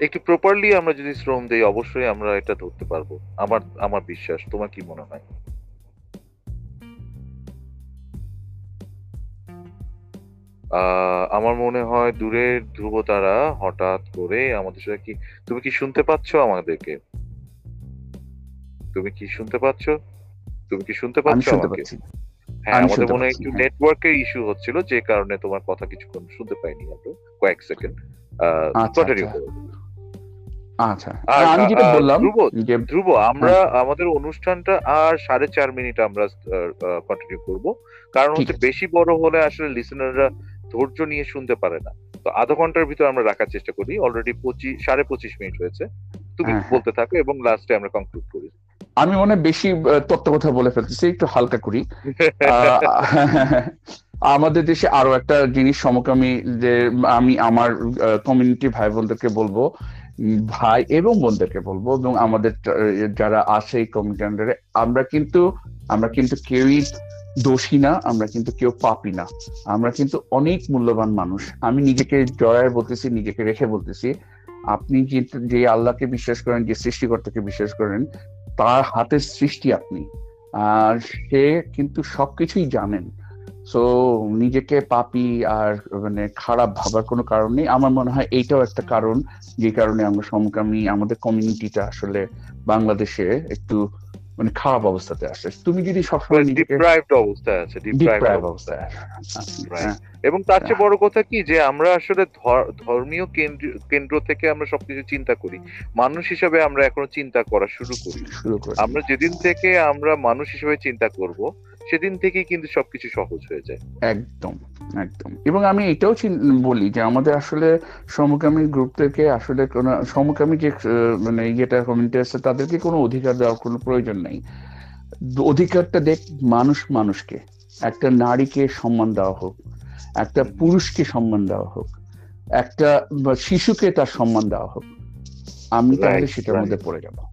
একটু প্রপারলি আমরা যদি শ্রম দেই অবশ্যই আমরা এটা ধরতে পারব। আমার আমার বিশ্বাস। তোমার কি মনে হয়? আমার মনে হয় দূরের ধ্রুবতারা হঠাৎ করে আমাদের সাথে কি তুমি কি শুনতে পাচ্ছ আমাদেরকে? তুমি কি শুনতে পাচ্ছ? তুমি কি শুনতে পাচ্ছ আমাকে? হ্যাঁ আমাদের মনে হয় একটু নেটওয়ার্কের ইস্যু হচ্ছিল যে কারণে তোমার কথা কিছুক্ষণ শুনতে পাইনি হয়তো কয়েক সেকেন্ড কন্টিনিউ করব আচ্ছা। আমি যেটা বললাম ধ্রুব, যে ধ্রুব আমরা আমাদের অনুষ্ঠানটা আর সাড়ে চার মিনিট আমরা কন্টিনিউ করব। কারণ হচ্ছে বেশি বড় হলে আসলে লিসেনাররা ধৈর্য নিয়ে শুনতে পারে না। তো আধা ঘণ্টার ভিতর আমরা রাখার চেষ্টা করি। অলরেডি পঁচিশ সাড়ে পঁচিশ মিনিট হয়েছে। তুমি হ্যাঁ, হ্যাঁ। বলতে থাকো এবং লাস্টে আমরা কনক্লুড করি। আমি মনে বেশি তত্ত্ব কথা বলে ফেলতেছি একটু হালকা করি। আমাদের দেশে আরও একটা জিনিস সমকামী যে আমি আমার কমিউনিটি ভাই বোনদেরকে বলব ভাই এবং বোনদেরকে বলব এবং আমাদের যারা আছে এই কমিউনিটি আন্ডারে আমরা কিন্তু আমরা কিন্তু কেউই দোষী না, আমরা কিন্তু কেউ পাপি না। আমরা কিন্তু অনেক মূল্যবান মানুষ। আমি নিজেকে জয়ার বলতেছি, নিজেকে রেখে বলতেছি। আপনি যে যে আল্লাহকে বিশ্বাস করেন, যে সৃষ্টিকর্তাকে বিশ্বাস করেন, তার হাতের সৃষ্টি আপনি। আর সে কিন্তু সবকিছুই জানেন। সো নিজেকে পাপি আর মানে খারাপ ভাবার কোনো কারণ নেই। আমার মনে হয় এইটাও একটা কারণ যে কারণে আমরা সমকামী আমাদের কমিউনিটিটা আসলে বাংলাদেশে একটু মানে খারাপ অবস্থাতে আসে। তুমি যদি সবসময় ডিপ্রাইভড অবস্থায় আছে ডিপ্রাইভড অবস্থায়. হ্যাঁ, এবং তার চেয়ে বড় কথা কি যে আমরা আসলে ধর- ধর্মীয় কেন্দ্র কেন্দ্র থেকে আমরা সবকিছু চিন্তা করি। মানুষ হিসাবে আমরা এখনও চিন্তা করা শুরু করি। শুরু করে। আমরা যেদিন থেকে আমরা মানুষ হিসেবে চিন্তা করব সেদিন থেকেই কিন্তু সবকিছু সহজ হয়ে যায়। একদম একদম। এবং আমি এটাও বলি যে আমাদের আসলে সমকামী গ্রুপ থেকে আসলে কোনো সমকামী যে মানে ইয়েটা কমিউনিটি আছে তাদেরকে কোনো অধিকার দেওয়ার কোনো প্রয়োজন নেই। অধিকারটা দেখ মানুষ মানুষকে। একটা নারীকে সম্মান দেওয়া হোক একটা পুরুষকে সম্মান দেওয়া হোক একটা শিশুকে তার সম্মান দেওয়া হোক। আমি তাহলে সেটার মধ্যে পড়ে যাব।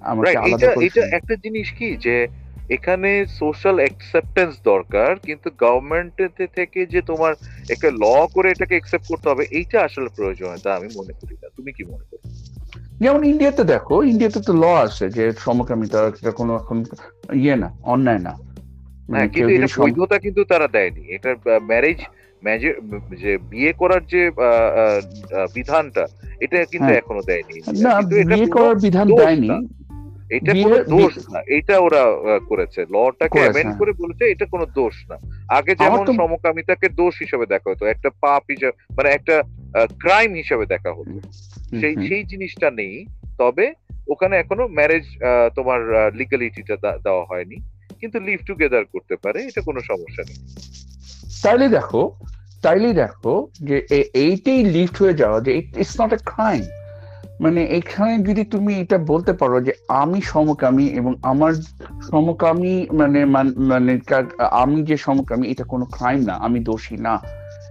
আমাকে আলাদা এটা একটা জিনিস কি যে এখানে সোশ্যাল অ্যাকসেপ্টেন্স দরকার কিন্তু গভর্নমেন্ট থেকে যে তোমার একটা ল করে এটাকে অ্যাকসেপ্ট করতে হবে এইটা আসলে প্রয়োজনীয়তা আমি মনে করি না। তুমি কি মনে করো? যেমন ইন্ডিয়াতে দেখো ইন্ডিয়াতে তো ল আছে যে সমকামিতা এটা কোনো এখন ইয়ে না অন্যায় না। মানে হ্যাঁ কিন্তু এটা বৈধতা কিন্তু তারা দেয়নি। এটা ম্যারেজ যে বিয়ে করার যে বিধানটা এটা কিন্তু হ্যাঁ। এখনও দেয়নি। না বিয়ে করার বিধান দেয়নি। এটা কোনো দোষ না এটা ওরা করেছে। লটাকে অ্যামেন্ড। করে বলেছে এটা কোনো দোষ না। আগে যেমন সমকামিতাকে দোষ হিসেবে দেখা হতো একটা পাপ হিসেবে মানে একটা ক্রাইম হিসেবে দেখা হতো। সেই সেই জিনিসটা নেই তবে ওখানে এখনও ম্যারেজ তোমার লিগালিটিটা দেওয়া হয়নি। কিন্তু লিভ টুগেদার করতে পারে এটা কোনো সমস্যা নেই। তাইলে দেখো তাইলে দেখো যে এইটাই লিফট হয়ে যাওয়া যে ইটস নট এ ক্রাইম মানে এখানে যদি তুমি এটা বলতে পারো যে আমি সমকামী এবং আমার সমকামী মানে মানে আমি যে সমকামী এটা কোনো ক্রাইম না আমি দোষী না।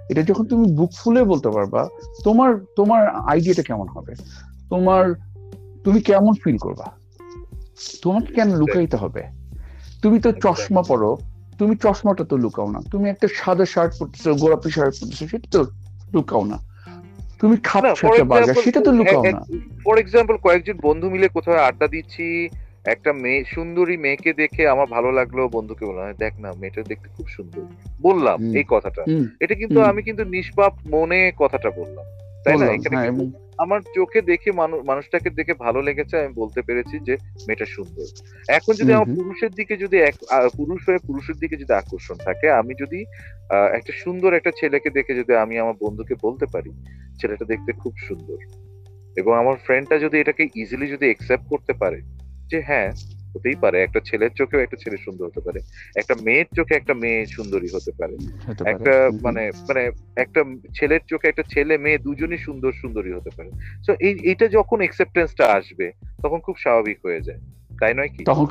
এটা যখন তুমি বুক ফুলে বলতে পারবা তোমার তোমার আইডিয়াটা কেমন হবে? তোমার তুমি কেমন ফিল করবা? তোমাকে কেন লুকাইতে হবে? তুমি তো চশমা পরো তুমি চশমাটা তো লুকাও না। তুমি একটা সাদা শার্ট পরতেছো গোলাপি শার্ট পরতেছো সেটা তো লুকাও না। তুমি খাচ্ছ একটা বার্গার সেটা তো লুকাও না। ফর এক্সাম্পল কয়েকজন বন্ধু মিলে কোথাও আড্ডা দিচ্ছি একটা মেয়ে সুন্দরী মেয়েকে দেখে আমার ভালো লাগল বন্ধুকে বললাম "হ্যাঁ, দেখ না মেয়েটা দেখতে খুব সুন্দর। বললাম এই কথাটা। এটা কিন্তু আমি কিন্তু নিষ্পাপ মনে কথাটা বললাম। তাই না? এখানে হ্যাঁ, আমার চোখে দেখে মানুষটাকে দেখে ভালো লেগেছে আমি বলতে পেরেছি যে মেয়েটা সুন্দর। এখন যদি আমার পুরুষের দিকে যদি এক- পুরুষ হয়ে পুরুষের দিকে যদি আকর্ষণ থাকে আমি যদি আহ, একটা সুন্দর একটা ছেলেকে দেখে যদি আমি আমার বন্ধুকে বলতে পারি ছেলেটা দেখতে খুব সুন্দর। এবং আমার ফ্রেন্ডটা যদি এটাকে ইজিলি যদি একসেপ্ট করতে পারে যে হ্যাঁ হতেই পারে একটা ছেলের চোখেও একটা ছেলে সুন্দর হতে পারে একটা মেয়ের চোখে একটা মেয়ে সুন্দরী হতে পারে একটা। মানে মানে একটা ছেলের চোখে একটা ছেলে মেয়ে দুজনই সুন্দর সুন্দরী হতে পারে। তো এই এইটা যখন এক্সেপ্টেন্সটা আসবে তখন খুব স্বাভাবিক হয়ে যায়। তাই নয় কি? তখন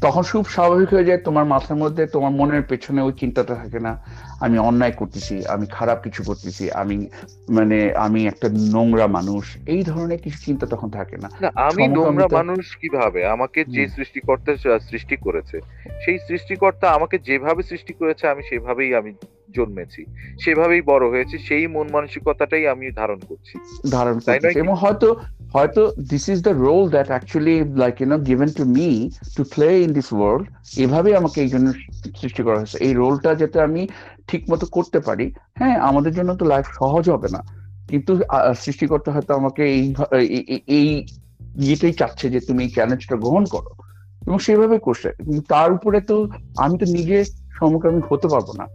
তখন খুব স্বাভাবিক হয়ে যায় তোমার মাথার মধ্যে তোমার মনের পেছনে ওই চিন্তাটা থাকে না আমি অন্যায় করতেছি আমি খারাপ কিছু করতেছি আমি মানে আমি একটা নোংরা মানুষ এই ধরনের কিছু চিন্তা তখন থাকে না। আমি নোংরা মানুষ কীভাবে? আমাকে যে। সৃষ্টিকর্তা সৃষ্টি করেছে সেই সৃষ্টিকর্তা আমাকে যেভাবে সৃষ্টি করেছে আমি সেভাবেই আমি জন্মেছি সেভাবেই বড় হয়েছে সেই মন মানসিকতাটাই আমি ধারণ করছি। ধারণ তাই নয় এবং হয়তো হয়তো this is the role that actually like you know given to me to play in this world এভাবেই আমাকে এই জন্য সৃষ্টি করা হয়েছে। এই রোলটা যাতে আমি ঠিক মতো করতে পারি হ্যাঁ আমাদের জন্য তো লাইফ সহজ হবে না। কিন্তু সৃষ্টিকর্তা হয়তো আমাকে এই, এই- ইয়েটাই চাচ্ছে যে তুমি এই চ্যালেঞ্জটা গ্রহণ করো। এবং সেভাবে করছে। তার উপরে তো আমি তো নিজে সমকামী হতে পারব না।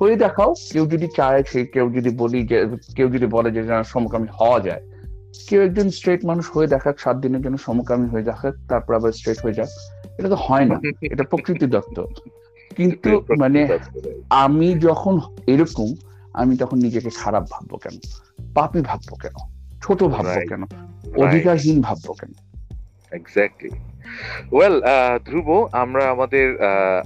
হয়ে দেখাও, কেউ যদি চায় সে, কেউ যদি বলি যে, কেউ যদি বলে যে সমকামী হওয়া যায়। কেউ একজন স্ট্রেট মানুষ হয়ে দেখাক সাত দিনের জন্য সমকামী হয়ে দেখাক তারপর আবার স্ট্রেট হয়ে যাক। এটা তো হয় না। এটা প্রকৃতি দত্ত কিন্তু মানে আমি যখন এরকম আমি তখন নিজেকে খারাপ ভাববো কেন? পাপি ভাববো কেন? ছোট ভাববো কেন? অধিকারহীন ভাববো কেন? এক্স্যাক্টলি ওয়েল ধ্রুব আমরা আমাদের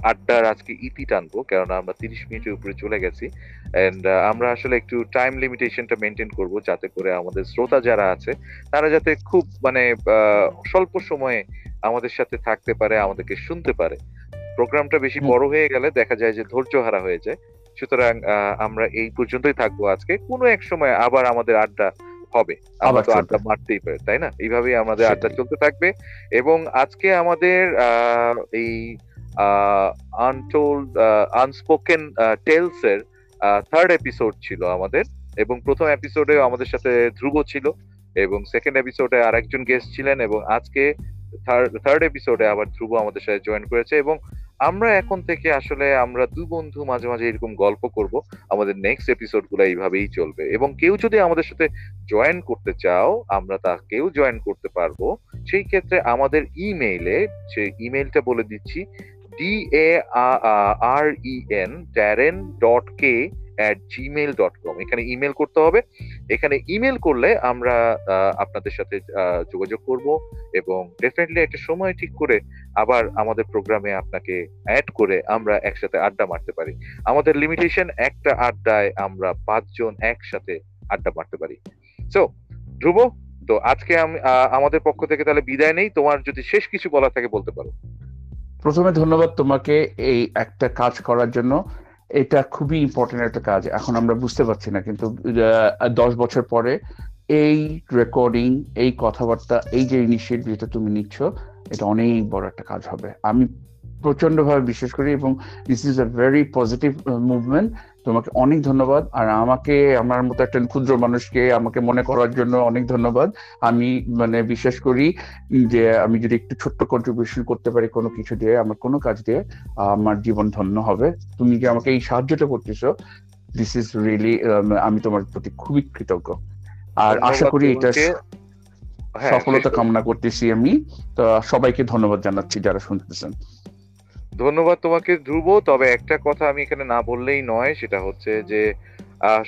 আড্ডার আজকে ইতি টানবো কেননা আমরা তিরিশ মিনিটের উপরে চলে গেছি। এন্ড আমরা আসলে একটু টাইম লিমিটেশনটা মেনটেন করব যাতে করে আমাদের শ্রোতা যারা আছে তারা যাতে খুব মানে আহ, স্বল্প সময়ে আমাদের সাথে থাকতে পারে আমাদেরকে শুনতে পারে। প্রোগ্রামটা বেশি বড় হয়ে গেলে দেখা যায় যে ধৈর্য হারা হয়ে যায়। সুতরাং আহ, আমরা এই পর্যন্তই থাকব আজকে। কোনো এক সময় আবার আমাদের আড্ডা হবে। আমরা তো আড্ডা মারতেই পারে তাই না? এইভাবেই আমাদের আড্ডা চলতে থাকবে এবং আজকে আমাদের এই আনটোল্ড আনস্পোকেন টেলস এর থার্ড এপিসোড ছিল আমাদের এবং প্রথম এপিসোডে আমাদের সাথে ধ্রুব ছিল এবং সেকেন্ড এপিসোডে আরেকজন গেস্ট ছিলেন এবং আজকে থার্ড এপিসোডে আবার ধ্রুব আমাদের সাথে জয়েন করেছে এবং আমরা এখন থেকে আসলে আমরা দু বন্ধু মাঝে মাঝে এরকম গল্প করব। আমাদের নেক্সট এপিসোডগুলো এইভাবেই চলবে। এবং কেউ যদি আমাদের সাথে জয়েন করতে চাও, আমরা তাকেও জয়েন করতে পারব। সেই ক্ষেত্রে আমাদের ইমেইলে সেই ইমেইলটা বলে দিচ্ছি D A R E N Darren dot K at Gmail dot com এখানে ইমেল করতে হবে। এখানে ইমেল করলে আমরা আপনাদের সাথে যোগাযোগ করব এবং ডেফিনেটলি একটা সময় ঠিক করে আবার আমাদের প্রোগ্রামে আপনাকে অ্যাড করে আমরা একসাথে আড্ডা মারতে পারি। আমাদের লিমিটেশন একটা আড্ডায় আমরা পাঁচজন একসাথে আড্ডা মারতে পারি। সো ধ্রুব, তো আজকে আমি আমাদের পক্ষ থেকে তাহলে বিদায় নেই। তোমার যদি শেষ কিছু বলা থাকে বলতে পারো। প্রথমে ধন্যবাদ তোমাকে এই একটা কাজ করার জন্য। এটা খুবই ইম্পর্টেন্ট একটা কাজ। এখন আমরা বুঝতে পারছি না, কিন্তু দশ বছর পরে এই রেকর্ডিং এই কথাবার্তা, এই যে ইনিশিয়েটিভ যেটা তুমি নিচ্ছ, এটা অনেক বড় একটা কাজ হবে। আমি প্রচণ্ড ভাবে বিশ্বাস করি এবং this is a very positive movement তোমাকে অনেক ধন্যবাদ। আর আমাকে আমার মতো একটা ক্ষুদ্র মানুষকে আমাকে মনে করার জন্য অনেক ধন্যবাদ। আমি মানে বিশ্বাস করি যে আমি যদি একটু ছোট্ট কন্ট্রিবিউশন করতে পারি কোনো কিছু দিয়ে আমার কোনো কাজ দিয়ে আমার জীবন ধন্য হবে। তুমি যে আমাকে এই সাহায্যটা করতেছো দিস ইজ রিয়েলি আমি তোমার প্রতি খুবই কৃতজ্ঞ। আর আশা করি এটা হ্যাঁ, সফলতা কামনা করতেছি আমি। তো সবাইকে ধন্যবাদ জানাচ্ছি যারা শুনতেছেন। ধন্যবাদ তোমাকে ধ্রুব, তবে একটা কথা আমি এখানে না বললেই নয়, সেটা হচ্ছে যে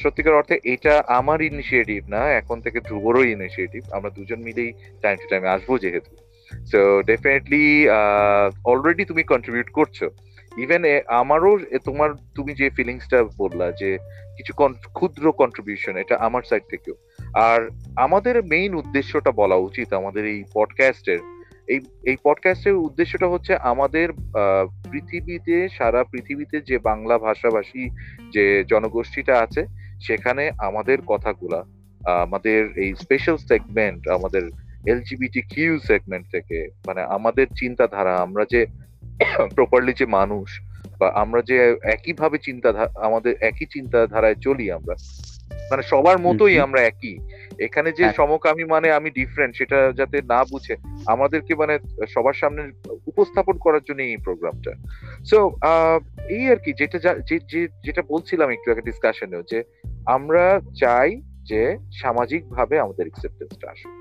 সত্যিকার অর্থে এটা আমার ইনিশিয়েটিভ না, এখন থেকে ধ্রুবরও ইনিশিয়েটিভ আমরা দুজন মিলেই টাইম টু টাইম আসব যেহেতু। সো ডেফিনেটলি অলরেডি তুমি কন্ট্রিবিউট করছ। ইভেন আমারও তোমার, তুমি যে ফিলিংসটা বললা যে, কিছু ক্ষুদ্র কন্ট্রিবিউশন এটা আমার সাইড থেকেও। আর আমাদের মেইন উদ্দেশ্যটা বলা উচিত আমাদের এই পডকাস্টের এই এই পডকাস্টের উদ্দেশ্যটা হচ্ছে আমাদের পৃথিবীতে সারা পৃথিবীতে যে বাংলা ভাষাভাষী যে জনগোষ্ঠীটা আছে সেখানে আমাদের কথাগুলা আমাদের এই স্পেশাল সেগমেন্ট আমাদের এলজিবিটি কিউ সেগমেন্ট থেকে মানে আমাদের চিন্তাধারা আমরা যে প্রপারলি যে মানুষ বা আমরা যে একইভাবে চিন্তাধারা আমাদের একই চিন্তাধারায় চলি আমরা মানে সবার মতোই আমরা একই। এখানে যে হ্যাঁ। সমকামী মানে আমি ডিফারেন্ট সেটা যাতে না বুঝে আমাদেরকে মানে সবার সামনে উপস্থাপন করার জন্য এই প্রোগ্রামটা সো এই আর কি যেটা যেটা বলছিলাম একটু আগে ডিসকাশনেও যে আমরা চাই যে সামাজিক ভাবে আমাদের একসেপ্টেন্সটা আসুক।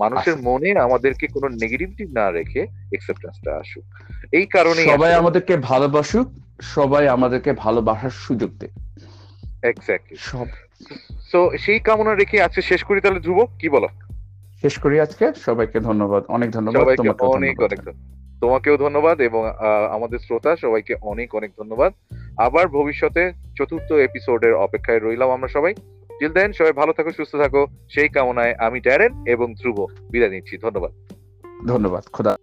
মানুষের মনে আমাদেরকে কোনো নেগেটিভিটি না রেখে একসেপ্টেন্সটা আসুক। এই কারণে সবাই আমাদেরকে ভালোবাসুক সবাই আমাদেরকে ভালোবাসার সুযোগ দেয় এক্স্যাক্টলি সো সেই কামনা রেখে আজকে শেষ করি তাহলে ধ্রুব কি বলো? শেষ করি আজকে। সবাইকে ধন্যবাদ অনেক ধন্যবাদ তোমাকে অনেক অনেক তোমাকেও ধন্যবাদ এবং আমাদের শ্রোতা সবাইকে অনেক অনেক ধন্যবাদ। আবার ভবিষ্যতে চতুর্থ এপিসোডের অপেক্ষায় রইলাম আমরা সবাই। টিল দেন সবাই ভালো থাকো সুস্থ থাকো। সেই কামনায় আমি ড্যারেন এবং ধ্রুব বিদায় নিচ্ছি। ধন্যবাদ। ধন্যবাদ খোদা।